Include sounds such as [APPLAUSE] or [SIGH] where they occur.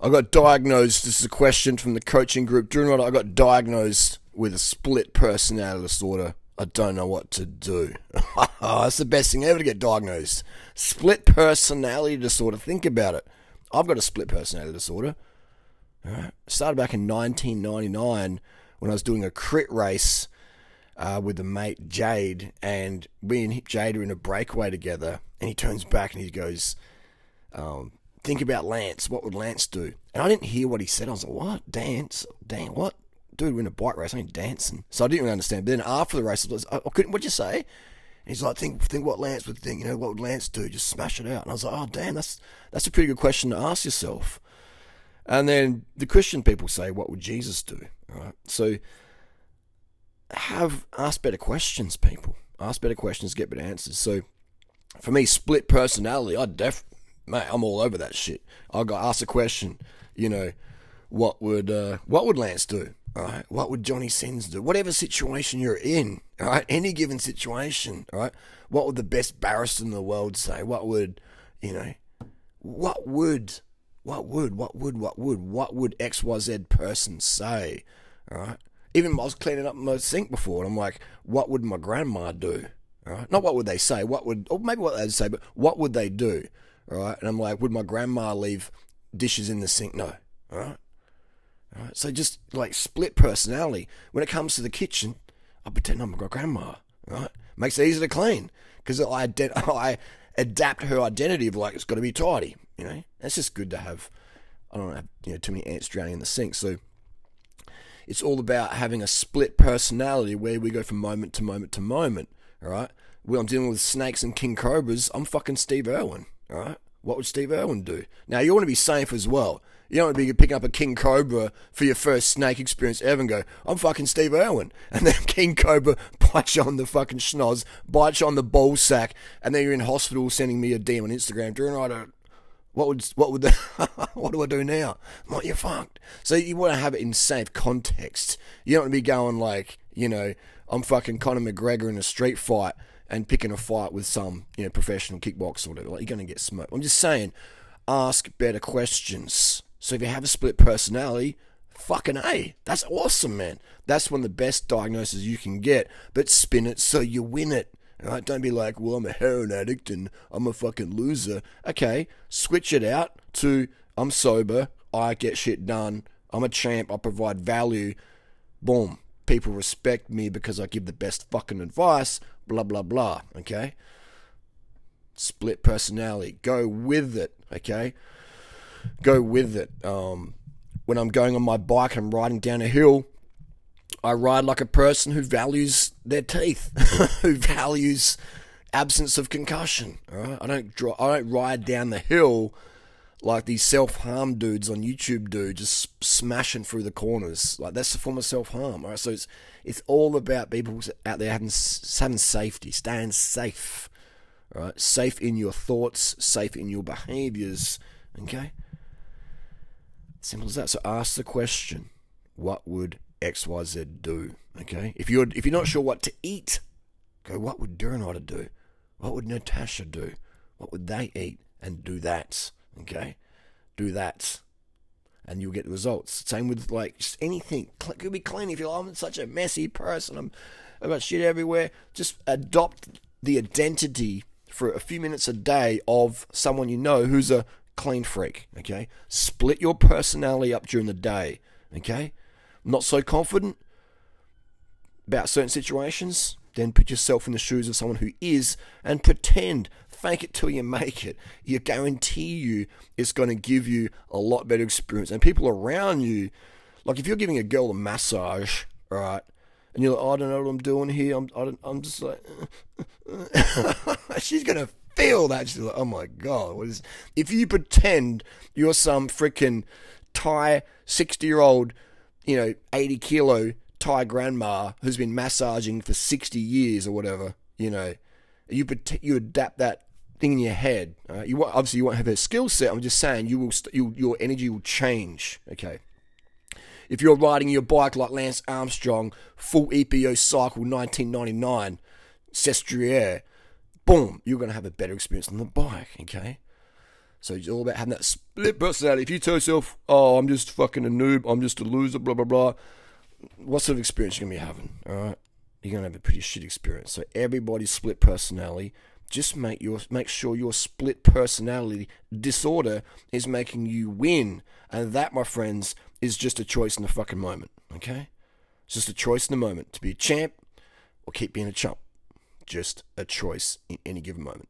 I got diagnosed. This is a question from the coaching group. During what I got diagnosed with a split personality disorder. I don't know what to do. [LAUGHS] That's the best thing ever to get diagnosed. Split personality disorder. Think about it. I've got a split personality disorder. All right. Started back in 1999 when I was doing a crit race uh, with a mate Jade, and me and Jade are in a breakaway together. And he turns back and he goes, um, "Think about Lance. What would Lance do?" And I didn't hear what he said. I was like, "What? Dance? Damn, what? Dude, we're in a bike race. I ain't dancing." So I didn't really understand. But then after the race, I, was, I oh, couldn't. What'd you say? And he's like, "Think, think what Lance would think. You know, what would Lance do? Just smash it out." And I was like, "Oh, damn, that's that's a pretty good question to ask yourself." And then the Christian people say, "What would Jesus do?" Right. So have ask better questions, people. Ask better questions, get better answers. So for me, split personality, I def mate, I'm all over that shit. I got asked a question, you know, what would uh, what would Lance do? All right, what would Johnny Sins do? Whatever situation you're in, all right, any given situation, all right, what would the best barrister in the world say? What would, you know, what would, what would, what would, what would, what would X Y Z person say? All right, even I was cleaning up my sink before, and I'm like, what would my grandma do? All right, not what would they say, what would, or maybe what they'd say, but what would they do? Right, and I'm like, would my grandma leave dishes in the sink? No. All right. All right. So just like split personality. When it comes to the kitchen, I pretend I'm my grandma. Right. Makes it easy to clean because I, [LAUGHS] I adapt her identity of like it's got to be tidy. You know, that's just good to have. I don't have you know too many ants drowning in the sink. So it's all about having a split personality where we go from moment to moment to moment. All right. When I'm dealing with snakes and king cobras, I'm fucking Steve Irwin. All right. What would Steve Irwin do? Now you want to be safe as well. You don't want to be picking up a king cobra for your first snake experience ever and go, I'm fucking Steve Irwin. [LAUGHS] And then king cobra [LAUGHS] bites you on the fucking schnoz, bites you on the ball sack, and then you're in hospital sending me a DM on Instagram. Doing right, what would what would the, [LAUGHS] what do I do now? I'm like, you're fucked. So you want to have it in safe context. You don't want to be going like, you know, I'm fucking Conor McGregor in a street fight and picking a fight with some, you know, professional kickboxer or whatever. Like you're gonna get smoked. I'm just saying, ask better questions. So if you have a split personality, fucking A. That's awesome, man. That's one of the best diagnoses you can get. But spin it so you win it. Right? Don't be like, well, I'm a heroin addict and I'm a fucking loser. Okay, switch it out to I'm sober, I get shit done, I'm a champ, I provide value. Boom. People respect me because I give the best fucking advice, blah, blah, blah. Okay? Split personality. Go with it. Okay? Go with it. Um, when I'm going on my bike, I'm riding down a hill. I ride like a person who values their teeth, [LAUGHS] who values absence of concussion. All right? I don't draw, I don't ride down the hill like these self harm dudes on YouTube do, just smashing through the corners. Like that's a form of self harm. All right, so it's it's all about people out there having having safety, staying safe. Right, safe in your thoughts, safe in your behaviors. Okay, simple as that. So ask the question: What would X Y Z do? Okay, if you're if you're not sure what to eat, go. What would Duranota do? What would Natasha do? What would they eat? And do that. Okay, do that, and you'll get the results. Same with like just anything. It could be clean if you're. I'm such a messy person. I'm I've got shit everywhere. Just adopt the identity for a few minutes a day of someone you know who's a clean freak. Okay, split your personality up during the day. Okay, not so confident about certain situations. Then put yourself in the shoes of someone who is and pretend fake it till you make it. You guarantee you it's going to give you a lot better experience. And people around you, like if you're giving a girl a massage, right, and you're like, oh, I don't know what I'm doing here. I'm, I am just like, [LAUGHS] she's going to feel that. She's like, oh my God. What is, if you pretend you're some freaking Thai 60 year old, you know, 80 kilo Thai grandma who's been massaging for 60 years or whatever, you know, you you adapt that thing in your head. You obviously you won't have a skill set. I'm just saying you will st- you, your energy will change. Okay. If you're riding your bike like Lance Armstrong, full EPO cycle 1999, Sestriere, boom, you're going to have a better experience on the bike. Okay. So it's all about having that split personality. If you tell yourself, "Oh, I'm just fucking a noob. I'm just a loser," blah blah blah. What sort of experience you gonna be having? All right, you're gonna have a pretty shit experience. So everybody's split personality. Just make your make sure your split personality disorder is making you win, and that, my friends, is just a choice in the fucking moment. Okay, it's just a choice in the moment to be a champ or keep being a chump. Just a choice in any given moment.